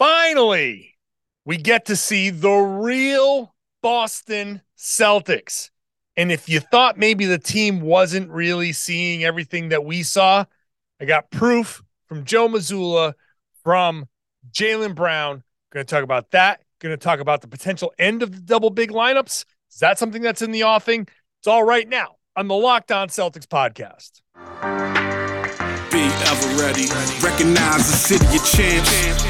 finally, we get to see the real Boston Celtics. And if you thought maybe the team wasn't really seeing everything that we saw, I got proof from Joe Mazzulla, from Jaylen Brown. Going to talk about that. Going to talk about the potential end of the double big lineups. Is that something that's in the offing? It's all right now on the Locked On Celtics podcast. Be ever ready. Recognize the city of champs.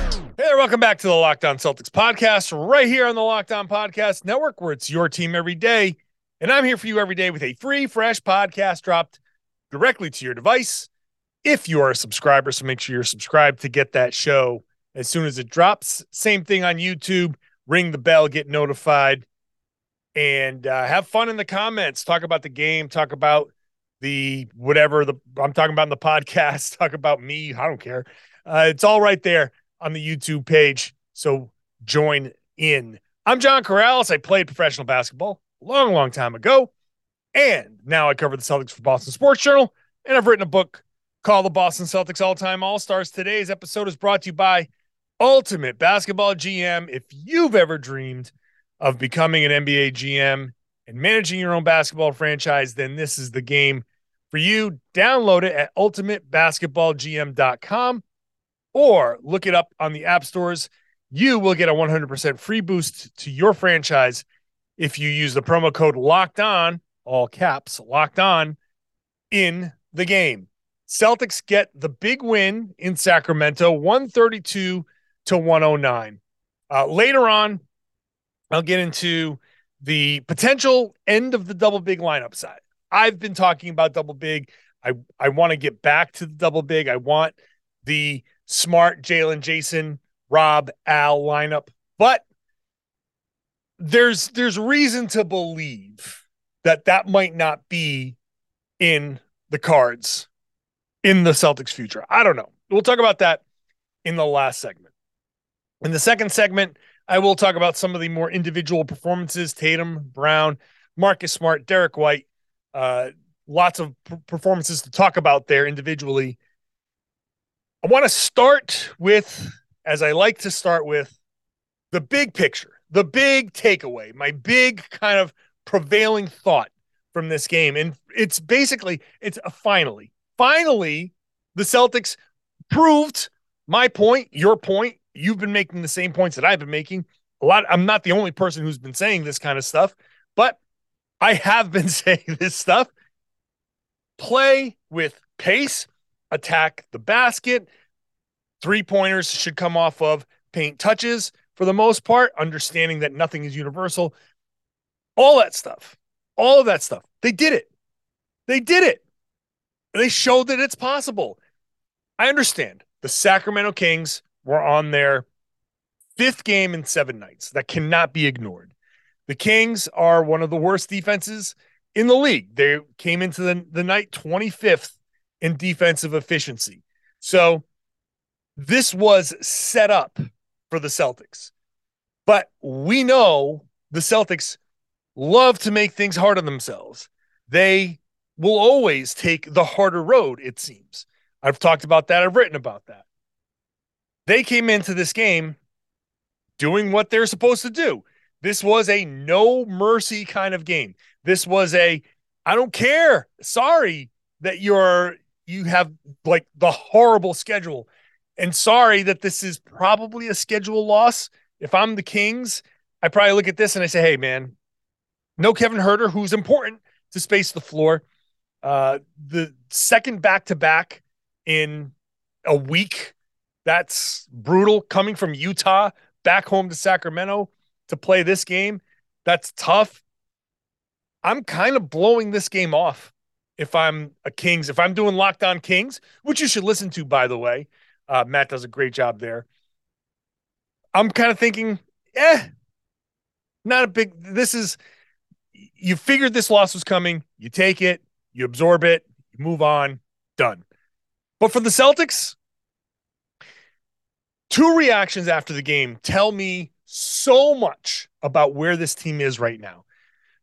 Hey there, welcome back to the Locked On Celtics podcast, right here on the Locked On Podcast Network, where it's your team every day. And I'm here for you every day with a free, fresh podcast dropped directly to your device if you are a subscriber. So make sure you're subscribed to get that show as soon as it drops. Same thing on YouTube. Ring the bell, get notified, and uh, have fun in the comments. Talk about the game, talk about the whatever the I'm talking about in the podcast, talk about me. I don't care. Uh, it's all right there on the YouTube page. So join in. I'm John Karalis. I played professional basketball a long, long time ago. And now I cover the Celtics for Boston Sports Journal. And I've written a book called The Boston Celtics All Time All Stars. Today's episode is brought to you by Ultimate Basketball GM. If you've ever dreamed of becoming an NBA GM and managing your own basketball franchise, then this is the game for you. Download it at ultimatebasketballgm.com or look it up on the app stores. You will get a 100% free boost to your franchise if you use the promo code locked on, all caps, locked on in the game. Celtics get the big win in Sacramento, 132 to 109. Uh, later on, I'll get into the potential end of the double big lineup side. I've been talking about double big. I, I want to get back to the double big. I want the Smart, Jaylen, Jayson, Rob, Al lineup. But there's there's reason to believe that that might not be in the cards in the Celtics future. I don't know. We'll talk about that in the last segment. In the second segment, I will talk about some of the more individual performances Tatum, Brown, Marcus Smart, Derrick White. Uh, lots of performances to talk about there individually. I want to start with, as I like to start with, the big picture, the big takeaway, my big kind of prevailing thought from this game. And it's basically, it's a finally, finally, the Celtics proved my point, your point. You've been making the same points that I've been making. A lot, I'm not the only person who's been saying this kind of stuff, but I have been saying this stuff. Play with pace, attack the basket. Three pointers should come off of paint touches for the most part, understanding that nothing is universal. All that stuff, all of that stuff. They did it. They did it. They showed that it's possible. I understand the Sacramento Kings were on their fifth game in seven nights. That cannot be ignored. The Kings are one of the worst defenses in the league. They came into the, the night 25th in defensive efficiency. So this was set up for the Celtics. But we know the Celtics love to make things hard on themselves. They will always take the harder road, it seems. I've talked about that, I've written about that. They came into this game doing what they're supposed to do. This was a no mercy kind of game. This was a I don't care. Sorry that you're you have like the horrible schedule. And sorry that this is probably a schedule loss. If I'm the Kings, I probably look at this and I say, hey, man, no Kevin Huerter, who's important to space the floor. Uh, the second back to back in a week, that's brutal. Coming from Utah back home to Sacramento to play this game, that's tough. I'm kind of blowing this game off if I'm a Kings, if I'm doing Locked On Kings, which you should listen to, by the way. Uh, Matt does a great job there. I'm kind of thinking, eh, not a big. This is you figured this loss was coming. You take it, you absorb it, you move on, done. But for the Celtics, two reactions after the game tell me so much about where this team is right now.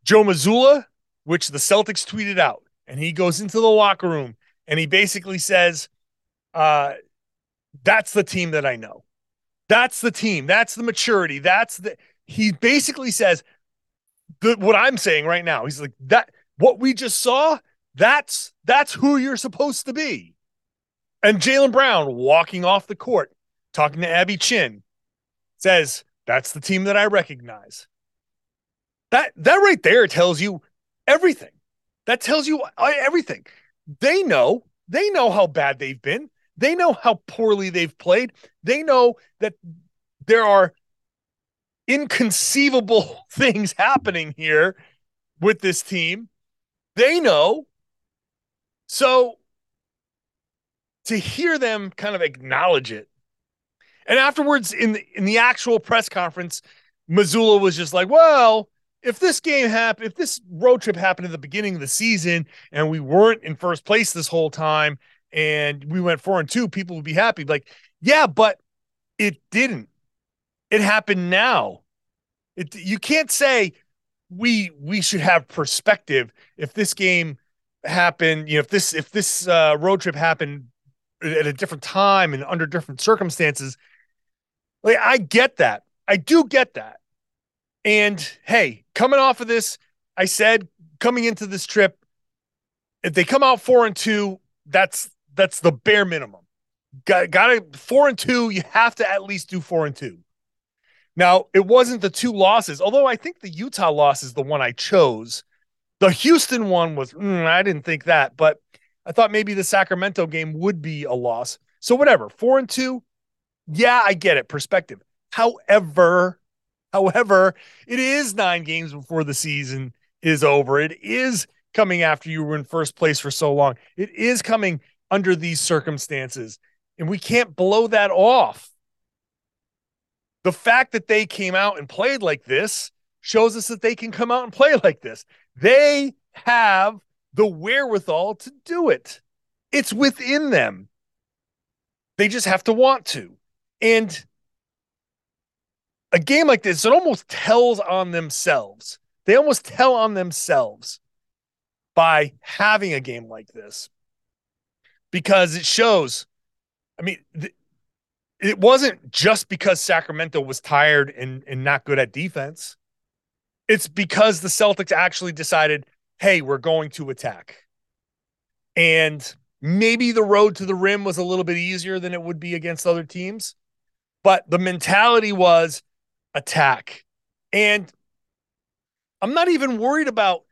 Joe Mazzulla, which the Celtics tweeted out, and he goes into the locker room and he basically says, uh, that's the team that I know. That's the team. That's the maturity. That's the he basically says the, what I'm saying right now. He's like that what we just saw, that's that's who you're supposed to be. And Jaylen Brown walking off the court, talking to Abby Chin, says, That's the team that I recognize. That that right there tells you everything. That tells you uh, everything. They know, they know how bad they've been. They know how poorly they've played. They know that there are inconceivable things happening here with this team. They know. So to hear them kind of acknowledge it. And afterwards in the in the actual press conference, Mazzulla was just like, well, if this game happened, if this road trip happened at the beginning of the season and we weren't in first place this whole time and we went four and two, people would be happy. Like, yeah, but it didn't. It happened now. It, you can't say we we should have perspective if this game happened. You know, if this if this uh, road trip happened at a different time and under different circumstances. Like I get that. I do get that. And hey, coming off of this, I said coming into this trip, if they come out four and two, that's that's the bare minimum. Got got to four and two. You have to at least do four and two. Now it wasn't the two losses, although I think the Utah loss is the one I chose. The Houston one was mm, I didn't think that, but I thought maybe the Sacramento game would be a loss. So whatever, four and two. Yeah, I get it. Perspective. However, however, it is nine games before the season is over. It is coming after you were in first place for so long. It is coming under these circumstances. And we can't blow that off. The fact that they came out and played like this shows us that they can come out and play like this. They have the wherewithal to do it. It's within them. They just have to want to. And a game like this, it almost tells on themselves. They almost tell on themselves by having a game like this because it shows. I mean, th- it wasn't just because Sacramento was tired and, and not good at defense. It's because the Celtics actually decided hey, we're going to attack. And maybe the road to the rim was a little bit easier than it would be against other teams, but the mentality was attack. And I'm not even worried about,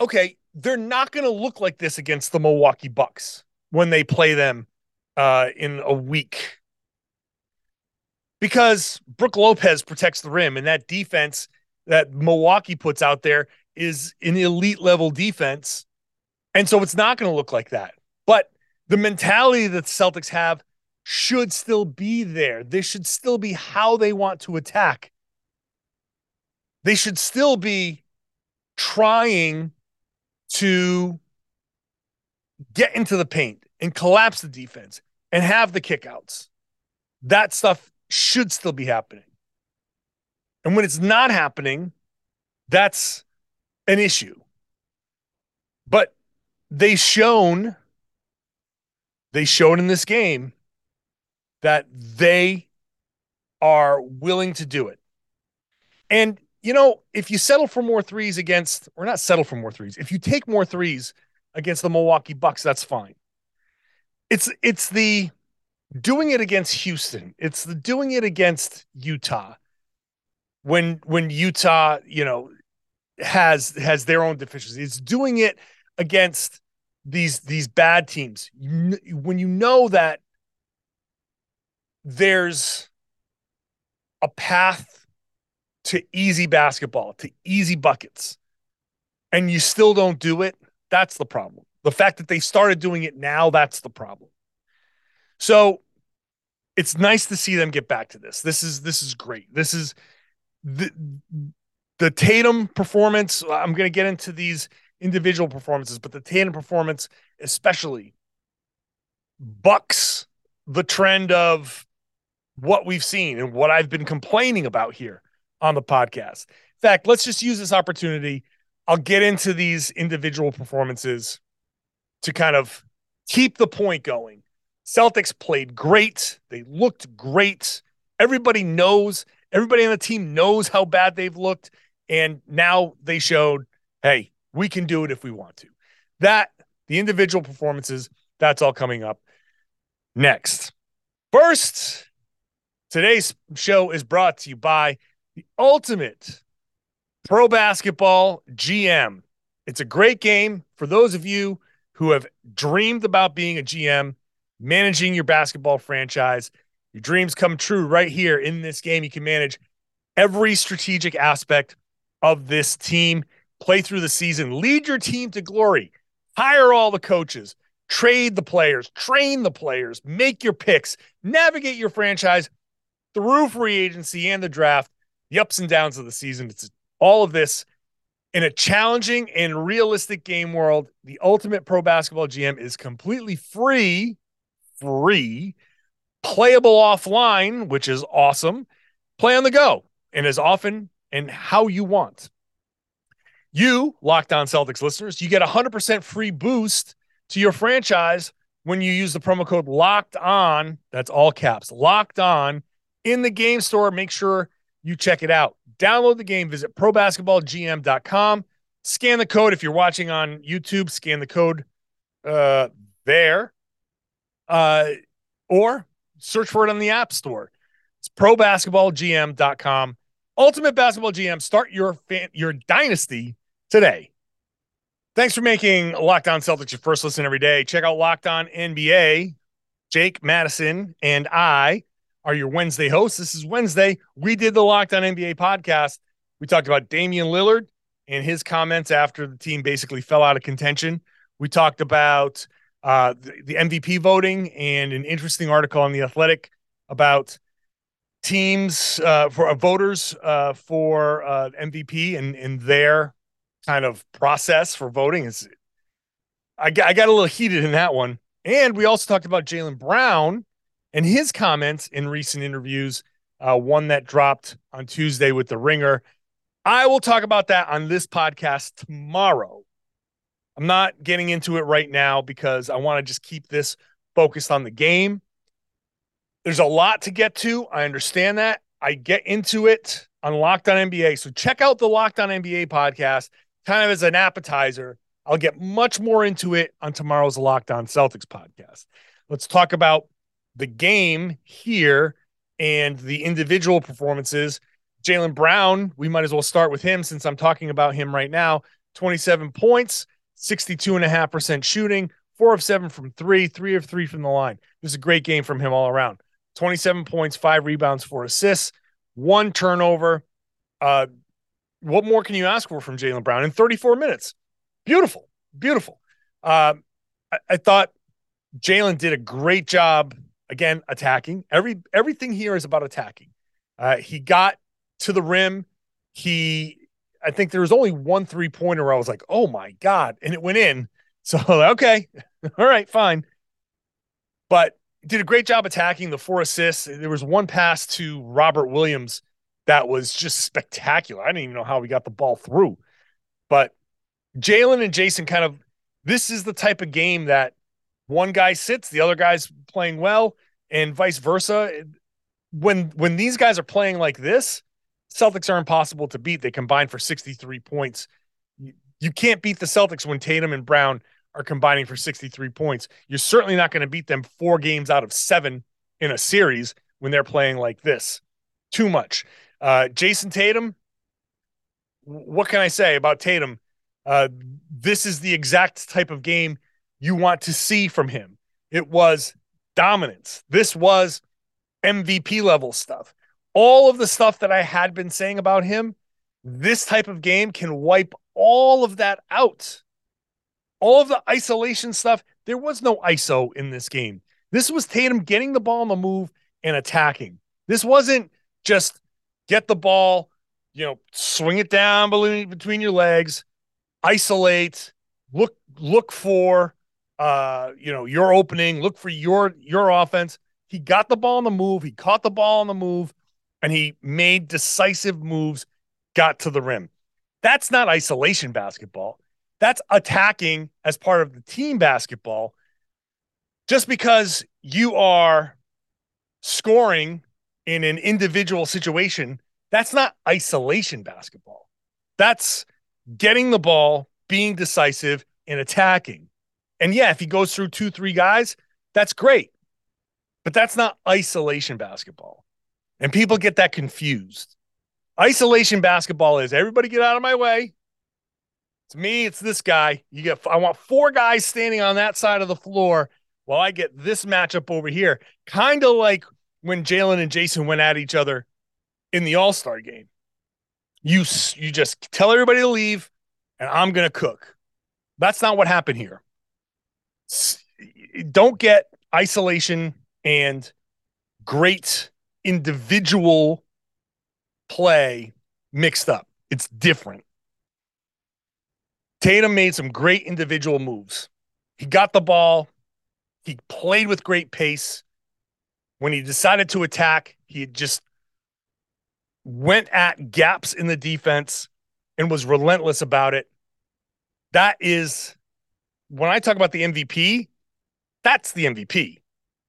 okay, they're not going to look like this against the Milwaukee Bucks when they play them uh, in a week. Because Brook Lopez protects the rim, and that defense that Milwaukee puts out there is an elite level defense. And so it's not going to look like that. But the mentality that the Celtics have should still be there. This should still be how they want to attack. They should still be trying to get into the paint and collapse the defense and have the kickouts. That stuff should still be happening. And when it's not happening, that's an issue. But they shown they showed in this game that they are willing to do it. And you know, if you settle for more threes against or not settle for more threes, if you take more threes against the Milwaukee Bucks, that's fine. It's it's the doing it against Houston. It's the doing it against Utah. When when Utah, you know, has has their own deficiencies. It's doing it against these these bad teams. when you know that there's a path to easy basketball, to easy buckets, and you still don't do it, that's the problem. The fact that they started doing it now, that's the problem. So it's nice to see them get back to this. This is this is great. This is the the Tatum performance. I'm going to get into these individual performances, but the Tatum performance especially bucks the trend of what we've seen and what I've been complaining about here on the podcast. In fact, let's just use this opportunity. I'll get into these individual performances to kind of keep the point going. Celtics played great. They looked great. Everybody knows, everybody on the team knows how bad they've looked. And now they showed, hey, we can do it if we want to. That, the individual performances, that's all coming up next. First, today's show is brought to you by the ultimate pro basketball GM. It's a great game for those of you who have dreamed about being a GM, managing your basketball franchise. Your dreams come true right here in this game. You can manage every strategic aspect of this team, play through the season, lead your team to glory, hire all the coaches, trade the players, train the players, make your picks, navigate your franchise through free agency and the draft, the ups and downs of the season. It's all of this in a challenging and realistic game world. The Ultimate Pro Basketball GM is completely free, free, playable offline, which is awesome. Play on the go and as often and how you want. You, Locked On Celtics listeners, you get a 100% free boost to your franchise when you use the promo code locked on. That's all caps, locked on in the game store. Make sure you check it out. Download the game, visit probasketballgm.com. Scan the code if you're watching on YouTube, scan the code uh, there. Uh, or search for it on the App Store. It's probasketballgm.com. Ultimate Basketball GM. Start your fan, your dynasty today. Thanks for making Locked On Celtics your first listen every day. Check out Locked On NBA. Jake Madison and I are your Wednesday hosts. This is Wednesday. We did the Locked On NBA podcast. We talked about Damian Lillard and his comments after the team basically fell out of contention. We talked about uh, the, the MVP voting and an interesting article on the Athletic about teams uh, for uh, voters uh, for uh, MVP and, and their kind of process for voting is I I got a little heated in that one. And we also talked about Jaylen Brown and his comments in recent interviews, uh, one that dropped on Tuesday with the ringer. I will talk about that on this podcast tomorrow. I'm not getting into it right now because I want to just keep this focused on the game. There's a lot to get to. I understand that. I get into it on Locked On NBA. So check out the Locked On NBA podcast kind of as an appetizer. I'll get much more into it on tomorrow's Locked On Celtics podcast. Let's talk about the game here and the individual performances. Jaylen Brown, we might as well start with him since I'm talking about him right now. 27 points, 62.5% shooting, four of seven from three, three of three from the line. This is a great game from him all around. 27 points, five rebounds, four assists, one turnover. Uh, what more can you ask for from Jaylen Brown in 34 minutes? Beautiful, beautiful. Uh, I, I thought Jaylen did a great job again attacking. Every everything here is about attacking. Uh, he got to the rim. He, I think there was only one three pointer where I was like, oh my god, and it went in. So okay, all right, fine. But did a great job attacking the four assists. There was one pass to Robert Williams that was just spectacular. I didn't even know how we got the ball through. But Jaylen and Jayson kind of this is the type of game that one guy sits, the other guy's playing well, and vice versa. When when these guys are playing like this, Celtics are impossible to beat. They combine for 63 points. You can't beat the Celtics when Tatum and Brown are combining for 63 points. You're certainly not going to beat them four games out of seven in a series when they're playing like this. Too much. Uh, Jayson Tatum, what can I say about Tatum? Uh, this is the exact type of game you want to see from him. It was dominance. This was MVP level stuff. All of the stuff that I had been saying about him, this type of game can wipe all of that out. All of the isolation stuff, there was no ISO in this game. This was Tatum getting the ball on the move and attacking. This wasn't just get the ball, you know, swing it down between your legs, isolate, look look for uh, you know, your opening, look for your your offense. He got the ball on the move, he caught the ball on the move, and he made decisive moves, got to the rim. That's not isolation basketball. That's attacking as part of the team basketball. Just because you are scoring in an individual situation, that's not isolation basketball. That's getting the ball, being decisive, and attacking. And yeah, if he goes through two, three guys, that's great. But that's not isolation basketball. And people get that confused. Isolation basketball is everybody get out of my way. It's me, it's this guy. You get I want four guys standing on that side of the floor while I get this matchup over here. Kind of like when Jaylen and Jayson went at each other in the All-Star game. You you just tell everybody to leave and I'm going to cook. That's not what happened here. Don't get isolation and great individual play mixed up. It's different. Tatum made some great individual moves. He got the ball. He played with great pace. When he decided to attack, he just went at gaps in the defense and was relentless about it. That is when I talk about the MVP, that's the MVP.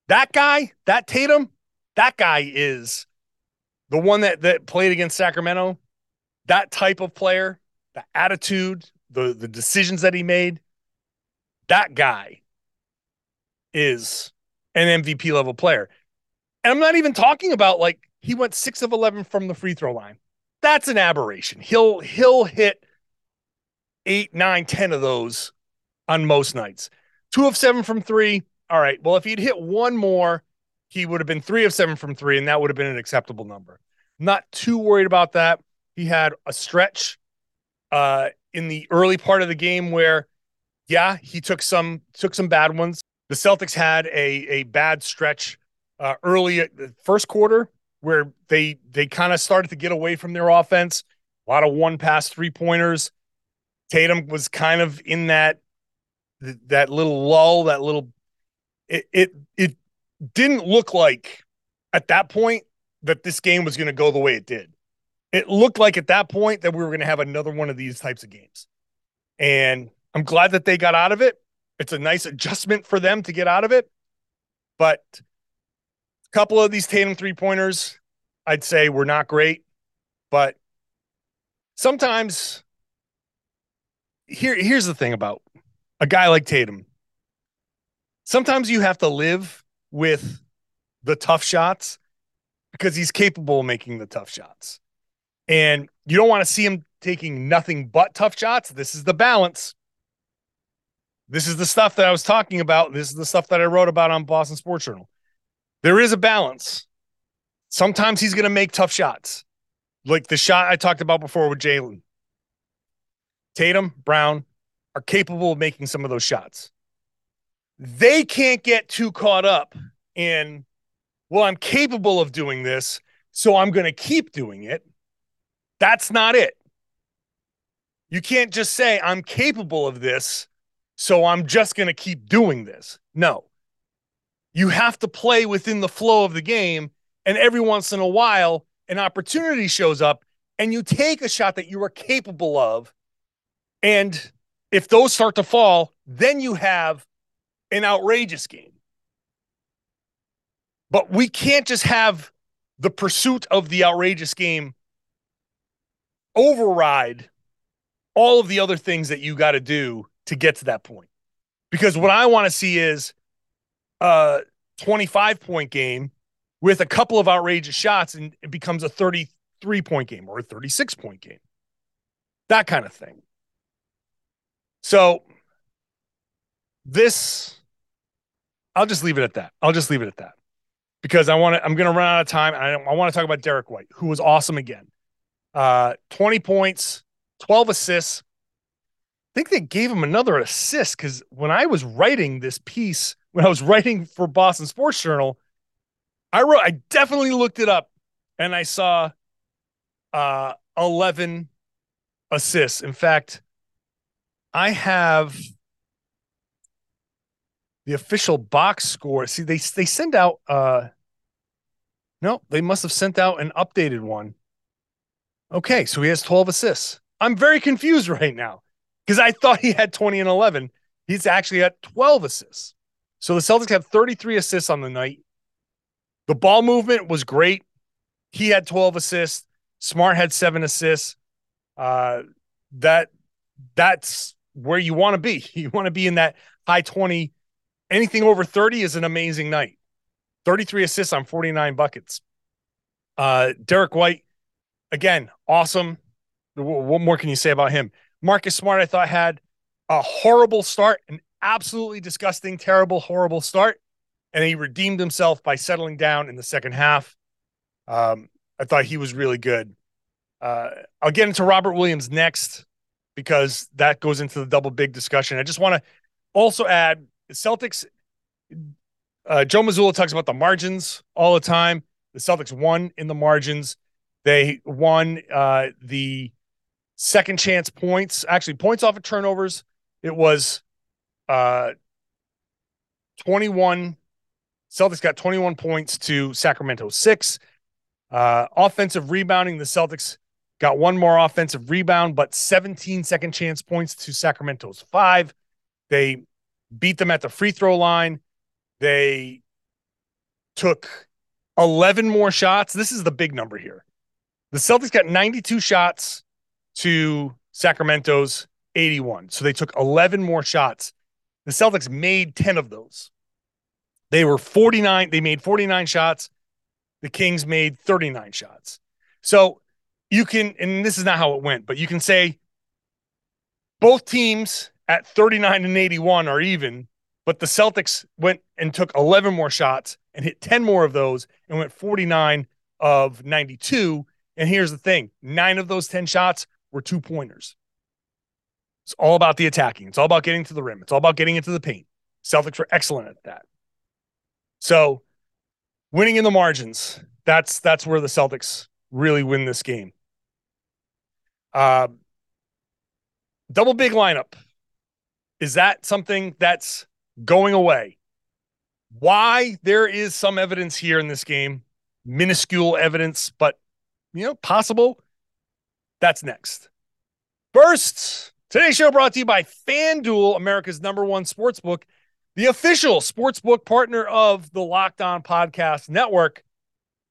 That guy, that Tatum, that guy is the one that that played against Sacramento. That type of player, the attitude, the the decisions that he made, that guy is an MVP level player. And I'm not even talking about like he went 6 of 11 from the free throw line. That's an aberration. He'll he'll hit eight, nine, ten of those on most nights. Two of seven from three. All right. Well, if he'd hit one more, he would have been three of seven from three, and that would have been an acceptable number. Not too worried about that. He had a stretch uh, in the early part of the game where, yeah, he took some took some bad ones. The Celtics had a a bad stretch uh, early the first quarter where they they kind of started to get away from their offense. A lot of one pass three pointers. Tatum was kind of in that that little lull, that little it it it didn't look like at that point that this game was going to go the way it did. It looked like at that point that we were going to have another one of these types of games. And I'm glad that they got out of it. It's a nice adjustment for them to get out of it. But a couple of these Tatum three pointers, I'd say were not great. But sometimes here here's the thing about a guy like Tatum. Sometimes you have to live with the tough shots because he's capable of making the tough shots. And you don't want to see him taking nothing but tough shots. This is the balance. This is the stuff that I was talking about. This is the stuff that I wrote about on Boston Sports Journal. There is a balance. Sometimes he's going to make tough shots, like the shot I talked about before with Jaylen. Tatum, Brown are capable of making some of those shots. They can't get too caught up in, well, I'm capable of doing this, so I'm going to keep doing it. That's not it. You can't just say, I'm capable of this, so I'm just going to keep doing this. No. You have to play within the flow of the game. And every once in a while, an opportunity shows up and you take a shot that you are capable of and if those start to fall, then you have an outrageous game. But we can't just have the pursuit of the outrageous game override all of the other things that you got to do to get to that point. Because what I want to see is a 25 point game with a couple of outrageous shots and it becomes a 33 point game or a 36 point game. That kind of thing. So this, I'll just leave it at that. I'll just leave it at that because I want to. I'm going to run out of time. I, I want to talk about Derrick White, who was awesome again. Uh, 20 points, 12 assists. I think they gave him another assist because when I was writing this piece, when I was writing for Boston Sports Journal, I wrote, I definitely looked it up and I saw uh 11 assists. In fact, I have the official box score. See, they they send out uh no, they must have sent out an updated one. Okay, so he has 12 assists. I'm very confused right now because I thought he had 20 and 11. He's actually at 12 assists. So the Celtics have 33 assists on the night. The ball movement was great. He had 12 assists. Smart had seven assists. Uh, that that's where you want to be. You want to be in that high 20. Anything over 30 is an amazing night. 33 assists on 49 buckets. Uh, Derrick White, again, awesome. What more can you say about him? Marcus Smart, I thought had a horrible start, an absolutely disgusting, terrible, horrible start, and he redeemed himself by settling down in the second half. Um, I thought he was really good. Uh, I'll get into Robert Williams next because that goes into the double big discussion. I just want to also add Celtics. Uh, Joe Mazzulla talks about the margins all the time. The Celtics won in the margins. They won uh, the second chance points, actually points off of turnovers. It was uh, 21. Celtics got 21 points to Sacramento six. Uh, offensive rebounding, the Celtics got one more offensive rebound, but 17 second chance points to Sacramento's five. They beat them at the free throw line. They took 11 more shots. This is the big number here. The Celtics got 92 shots to Sacramento's 81. So they took 11 more shots. The Celtics made 10 of those. They were 49, they made 49 shots. The Kings made 39 shots. So you can, and this is not how it went, but you can say both teams at 39 and 81 are even, but the Celtics went and took 11 more shots and hit 10 more of those and went 49 of 92. And here's the thing nine of those 10 shots were two pointers. It's all about the attacking. It's all about getting to the rim. It's all about getting into the paint. Celtics were excellent at that. So winning in the margins, that's that's where the Celtics really win this game. Uh, double big lineup. Is that something that's going away? Why there is some evidence here in this game, minuscule evidence, but you know, possible. That's next. First, today's show brought to you by FanDuel, America's number one sports book, the official sports book partner of the Locked On Podcast Network.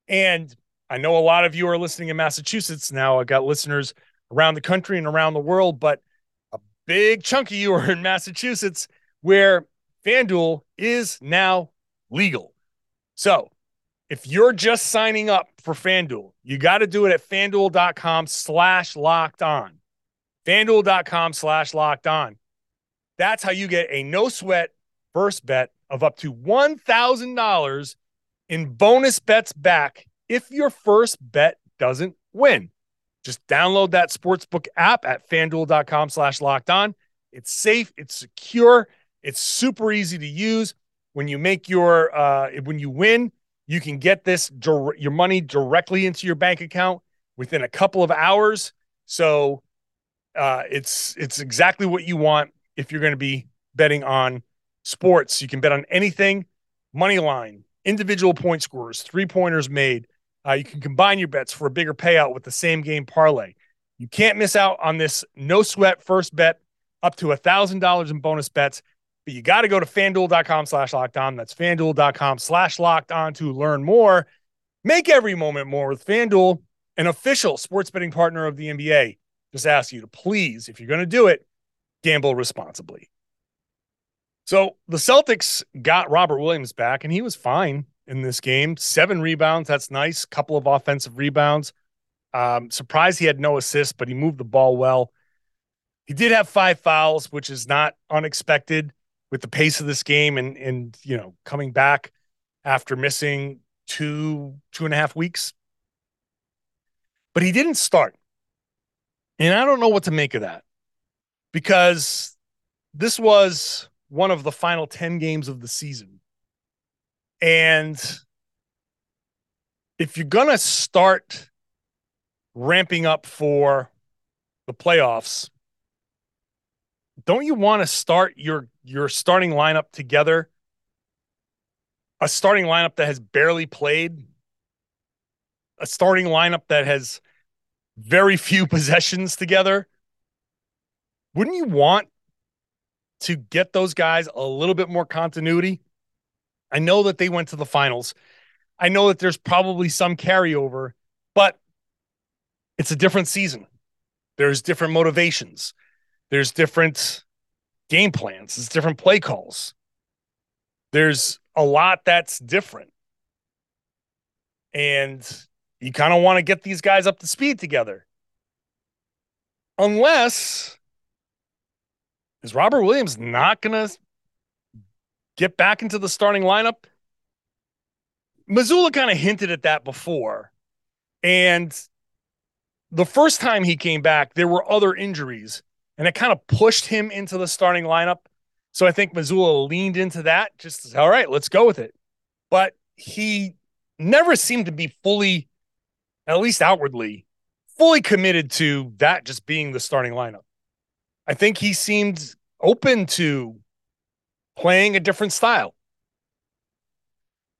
And I know a lot of you are listening in Massachusetts now. I've got listeners around the country and around the world, but a big chunk of you are in Massachusetts where FanDuel is now legal. So if you're just signing up for FanDuel, you got to do it at fanduel.com slash locked on. FanDuel.com slash locked on. That's how you get a no sweat first bet of up to $1,000 in bonus bets back if your first bet doesn't win. Just download that sportsbook app at fanduel.com slash locked on. It's safe, it's secure, it's super easy to use. When you make your uh when you win, you can get this your money directly into your bank account within a couple of hours. So uh it's it's exactly what you want if you're going to be betting on sports. You can bet on anything, money line, individual point scorers, three pointers made, uh, you can combine your bets for a bigger payout with the same game parlay. You can't miss out on this no sweat first bet up to $1,000 in bonus bets. But you got to go to fanduel.com slash locked on. That's fanduel.com slash locked on to learn more. Make every moment more with FanDuel, an official sports betting partner of the NBA. Just ask you to please, if you're going to do it, gamble responsibly. So the Celtics got Robert Williams back, and he was fine in this game. Seven rebounds. That's nice. Couple of offensive rebounds. Um, surprised he had no assists, but he moved the ball well. He did have five fouls, which is not unexpected with the pace of this game and and you know coming back after missing two two and a half weeks. But he didn't start. And I don't know what to make of that because this was one of the final 10 games of the season. And if you're going to start ramping up for the playoffs, don't you want to start your your starting lineup together? A starting lineup that has barely played, a starting lineup that has very few possessions together. Wouldn't you want to get those guys a little bit more continuity? I know that they went to the finals. I know that there's probably some carryover, but it's a different season. There's different motivations. There's different game plans. There's different play calls. There's a lot that's different. And you kind of want to get these guys up to speed together. Unless is Robert Williams not going to get back into the starting lineup? Mazzulla kind of hinted at that before. And the first time he came back, there were other injuries, and it kind of pushed him into the starting lineup. So I think Mazzulla leaned into that, just all right, let's go with it. But he never seemed to be fully, at least outwardly, fully committed to that just being the starting lineup. I think he seemed open to playing a different style.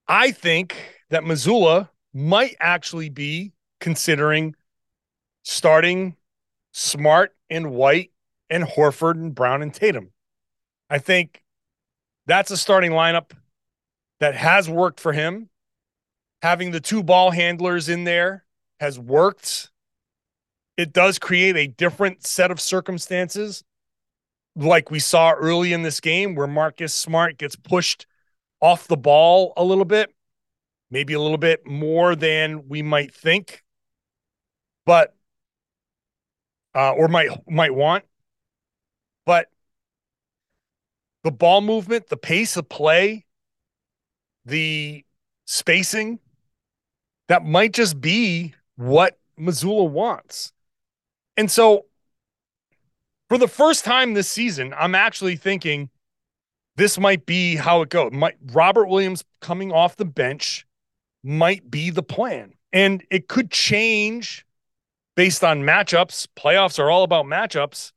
I think that Mazzulla might actually be considering starting Smart and White and Horford and Brown and Tatum. I think that's a starting lineup that has worked for him. Having the two ball handlers in there has worked. It does create a different set of circumstances, like we saw early in this game, where Marcus Smart gets pushed off the ball a little bit, maybe a little bit more than we might think, but uh, or might might want. But the ball movement, the pace of play, the spacing, that might just be what Mazzulla wants. And so for the first time this season, I'm actually thinking this might be how it goes. Might, Robert Williams coming off the bench might be the plan. And it could change based on matchups. Playoffs are all about matchups.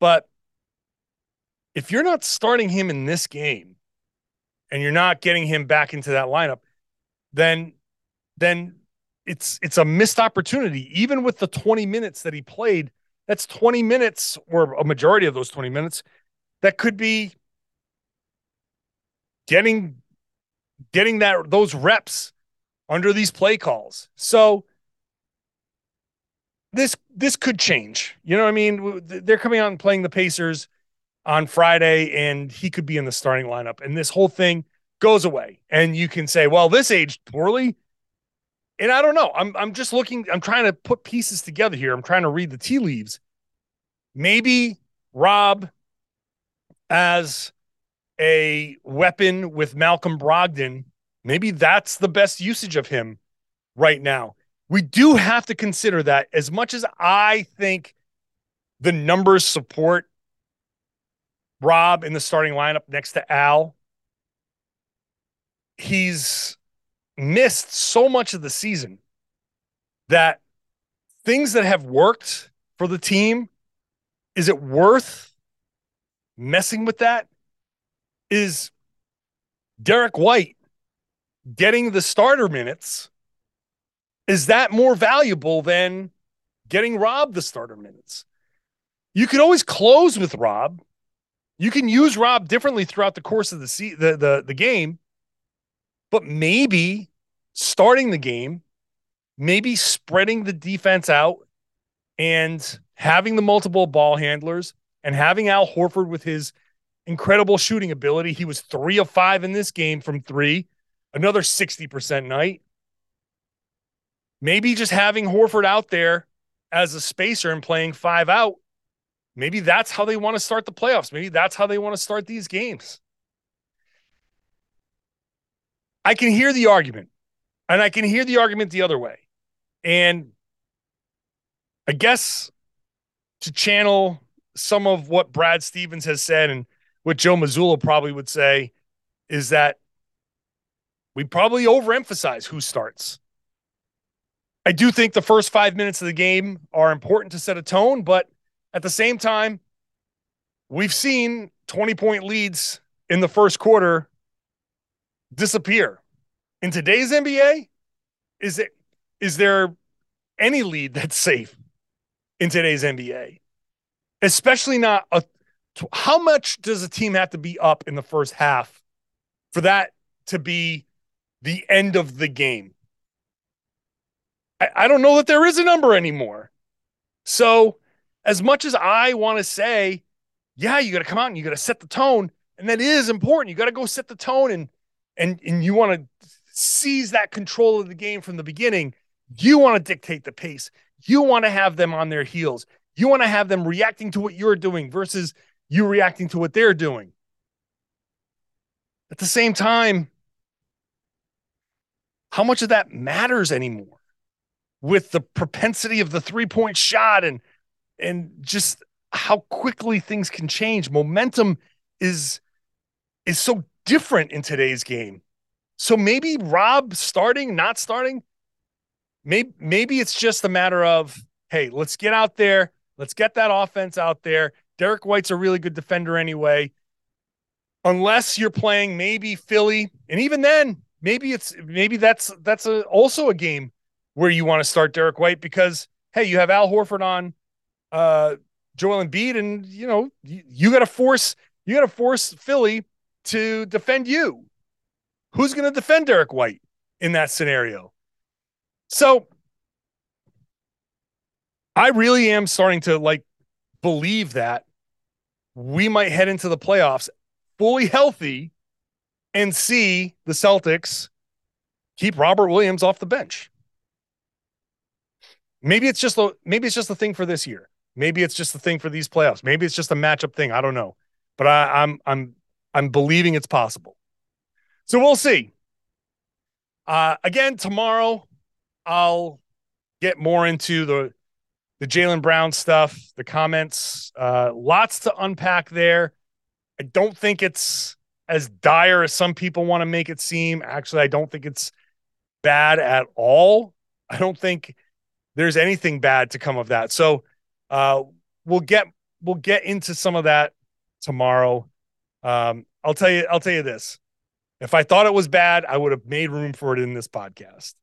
But if you're not starting him in this game and you're not getting him back into that lineup, then then it's it's a missed opportunity. Even with the 20 minutes that he played, that's 20 minutes or a majority of those 20 minutes that could be getting getting that those reps under these play calls. So this this could change. You know what I mean? They're coming out and playing the Pacers on Friday and he could be in the starting lineup and this whole thing goes away. And you can say, "Well, this aged poorly." And I don't know. I'm I'm just looking I'm trying to put pieces together here. I'm trying to read the tea leaves. Maybe Rob as a weapon with Malcolm Brogdon, maybe that's the best usage of him right now. We do have to consider that as much as I think the numbers support Rob in the starting lineup next to Al, he's missed so much of the season that things that have worked for the team, is it worth messing with that? is Derrick White getting the starter minutes. Is that more valuable than getting Rob the starter minutes? You could always close with Rob. You can use Rob differently throughout the course of the se- the, the the game, but maybe starting the game, maybe spreading the defense out and having the multiple ball handlers and having Al Horford with his incredible shooting ability. He was three of five in this game from three, another 60% night. Maybe just having Horford out there as a spacer and playing five out, maybe that's how they want to start the playoffs. Maybe that's how they want to start these games. I can hear the argument, and I can hear the argument the other way. And I guess to channel some of what Brad Stevens has said and what Joe Mazzulla probably would say is that we probably overemphasize who starts. I do think the first five minutes of the game are important to set a tone, but at the same time, we've seen 20 point leads in the first quarter disappear. In today's NBA, is it is there any lead that's safe in today's NBA? Especially not a how much does a team have to be up in the first half for that to be the end of the game? I, I don't know that there is a number anymore. So, as much as I want to say, yeah, you got to come out and you got to set the tone, and that is important. You got to go set the tone and and and you want to seize that control of the game from the beginning. You want to dictate the pace. You want to have them on their heels. You want to have them reacting to what you're doing versus you reacting to what they're doing. At the same time, how much of that matters anymore with the propensity of the three point shot and and just how quickly things can change. Momentum is is so different in today's game. So maybe Rob starting, not starting, maybe maybe it's just a matter of hey, let's get out there, let's get that offense out there. Derrick White's a really good defender anyway. Unless you're playing maybe Philly, and even then, maybe it's maybe that's that's a, also a game where you want to start Derrick White because hey, you have Al Horford on uh Joel Embiid, and you know you, you got to force you got to force Philly to defend you. Who's going to defend Derrick White in that scenario? So I really am starting to like believe that we might head into the playoffs fully healthy and see the Celtics keep Robert Williams off the bench. Maybe it's just the maybe it's just the thing for this year. Maybe it's just the thing for these playoffs. Maybe it's just a matchup thing. I don't know, but I, I'm I'm I'm believing it's possible. So we'll see. Uh, again tomorrow, I'll get more into the the Jaylen Brown stuff, the comments, uh, lots to unpack there. I don't think it's as dire as some people want to make it seem. Actually, I don't think it's bad at all. I don't think there's anything bad to come of that. So uh, we'll get we'll get into some of that tomorrow. Um, I'll tell you, I'll tell you this. If I thought it was bad, I would have made room for it in this podcast.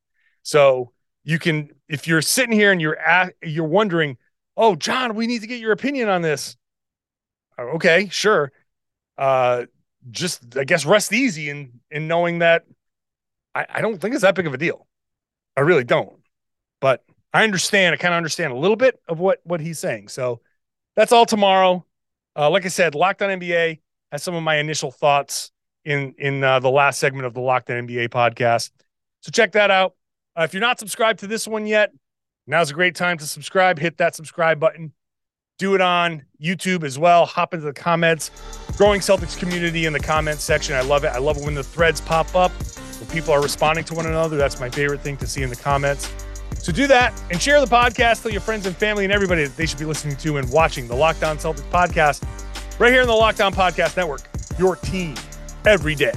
So you can if you're sitting here and you're at, you're wondering, "Oh, John, we need to get your opinion on this." Uh, okay, sure. Uh just I guess rest easy in in knowing that I, I don't think it's that big of a deal. I really don't. But I understand. I kind of understand a little bit of what what he's saying. So that's all tomorrow. Uh, like I said, Locked On NBA has some of my initial thoughts in in uh, the last segment of the Locked On NBA podcast. So check that out. Uh, if you're not subscribed to this one yet, now's a great time to subscribe. Hit that subscribe button. Do it on YouTube as well. Hop into the comments. Growing Celtics community in the comments section. I love it. I love it when the threads pop up, when people are responding to one another. That's my favorite thing to see in the comments. So do that and share the podcast. Tell your friends and family and everybody that they should be listening to and watching the Locked On Celtics podcast right here in the Locked On Podcast Network. Your team every day.